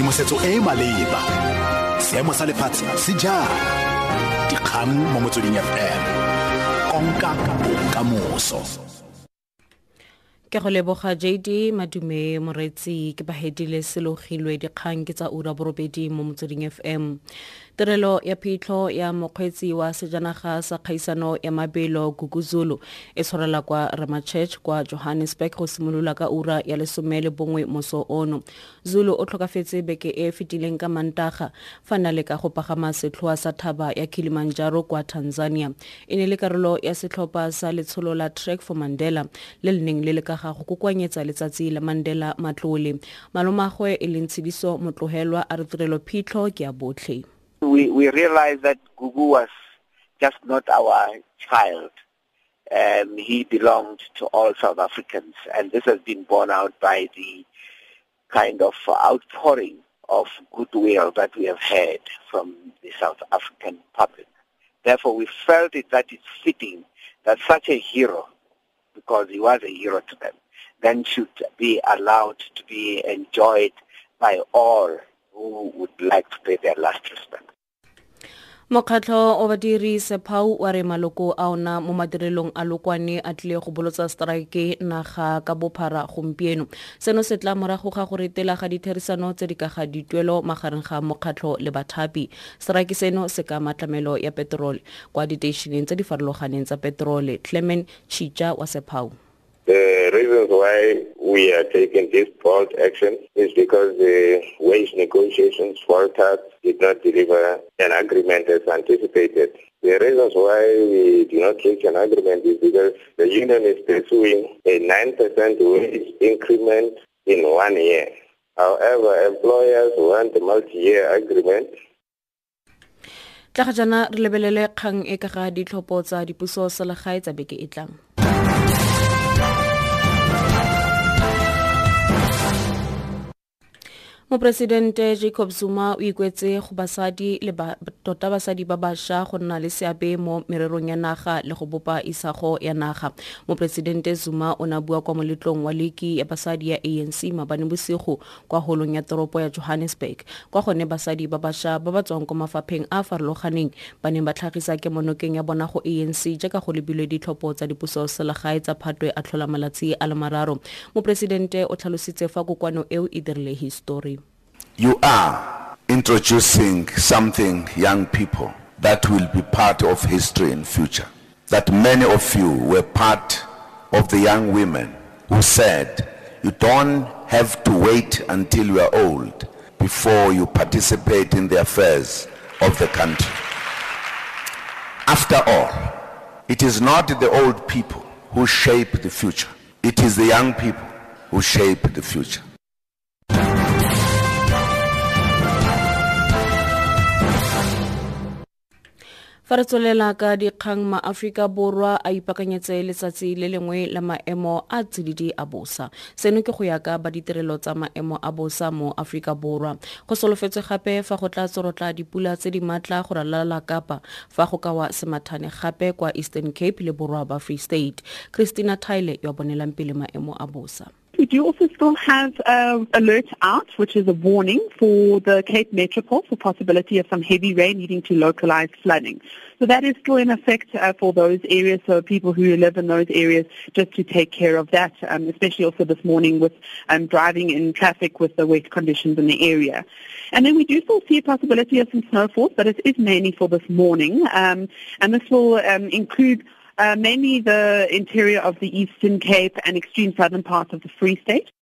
tshedimosetso e e maleba. Seemo sa lefatshe se jang? Dikgang mo motsweding fm konka bokamoso. Ke go leboga jd madume moretsi ke bahedile selogilwe dikgang ke tsa ura borobedi mo motsweding fm tirelo ya phitlho ya mokgweetsi wa sejanaga sa kgaisano ya mabelo guguzulu e tshwarela kwa ramachurch kwa johannesburg go simolola ka ura ya lesome le bongwe moso ono. Zulu o tlhokafetse beke e fetileng ka mantaga fa na le ka go pagama setlhoa sa thaba ya kilimanjaro kwa tanzania. E ne le karolo ya setlhopha sa letsholo la track for mandela le le neng le le ka ga go kokoanyetsa letsatsi la mandela matlole. Malomagwe e leng tshediso motlogelwa a re tirelo phitlho ke ya botlhe we, we realized that Gugu was just not our child. Um, he belonged to all South Africans, and this has been borne out by the kind of outpouring of goodwill that we have had from the South African public. Therefore, we felt it that it's fitting that such a hero, because he was a hero to them, then should be allowed to be enjoyed by all who would like to pay their last respect. Mokgatlho o badiri sephao wa re maloko a ona mo madirelong a lokwane a tlile go bolotsa strike naga ka bophara gompieno. Seno se tla morago ga gore tela ga ditherisano tse di ka ga dituelo magareng ga mokgatlho le bathapi. Strike seno se ka matlamelo ya petrole kwa diteišeneng tse di farologaneng tsa petrole clement chicha wa sephao The reasons why we are taking this bold action is because the wage negotiations for faltered, did not deliver an agreement as anticipated. The reasons why we do not reach an agreement is because the union is pursuing a 9% wage increment in one year. However, employers want a multi-year agreement tla ga jana re lebelele kgang e ka ga ditlhopho tsa dipuso selegae tsa beke e tlang moporesidente jacob zuma o ikwetse go basadi le ba, tota basadi ba bašwa go nna le seabe mo mererong ya naga le go bopa isago ya naga. Moporesidente zuma o na bua kwa moletlong wa leki ya basadi ya anc mabane bosigo kwa holong ya toropo ya johannesburg. Kwa gone basadi ba bašwa ba ba tswang kwa mafapheng a a farologaneng ba neng ba tlhagisa kemonokeng ya bona go anc jaaka go lebilwe ditlhopho tsa dipuso selegae tsa phatwe a tlhola malatsi a le mararo. Moporesidente o tlhalositse fa kokwano eo e dirile history you are introducing something, young people, that will be part of history in future. That many of you were part of the young women who said, you don't have to wait until you are old before you participate in the affairs of the country. After all, it is not the old people who shape the future. It is the young people who shape the future. Fa re tswelela ka dikgang maaforika borwa a ipakanyetse letsatsi le lengwe la maemo a tsididi a bosa. Seno ke go ya ka ba ditirelo tsa maemo a bosa mo aforika borwa. Go solofetswe gape fa go tla tsorotla dipula tse di maatla go ralala kapa fa go ka wa semathane gape kwa eastern cape le borwa ba free state. Christina tile yo bonelang pele maemo a bosa do also still have uh, alert out, which is a warning for the Cape Metropole for possibility of some heavy rain leading to localized flooding. So that is still in effect uh, for those areas, so people who live in those areas, just to take care of that, um, especially also this morning with um, driving in traffic with the wet conditions in the area. And then we do still see a possibility of some snowfall, but it is mainly for this morning, um, and this will um, include uh, mainly the interior of the Eastern Cape and extreme southern parts of the Free State.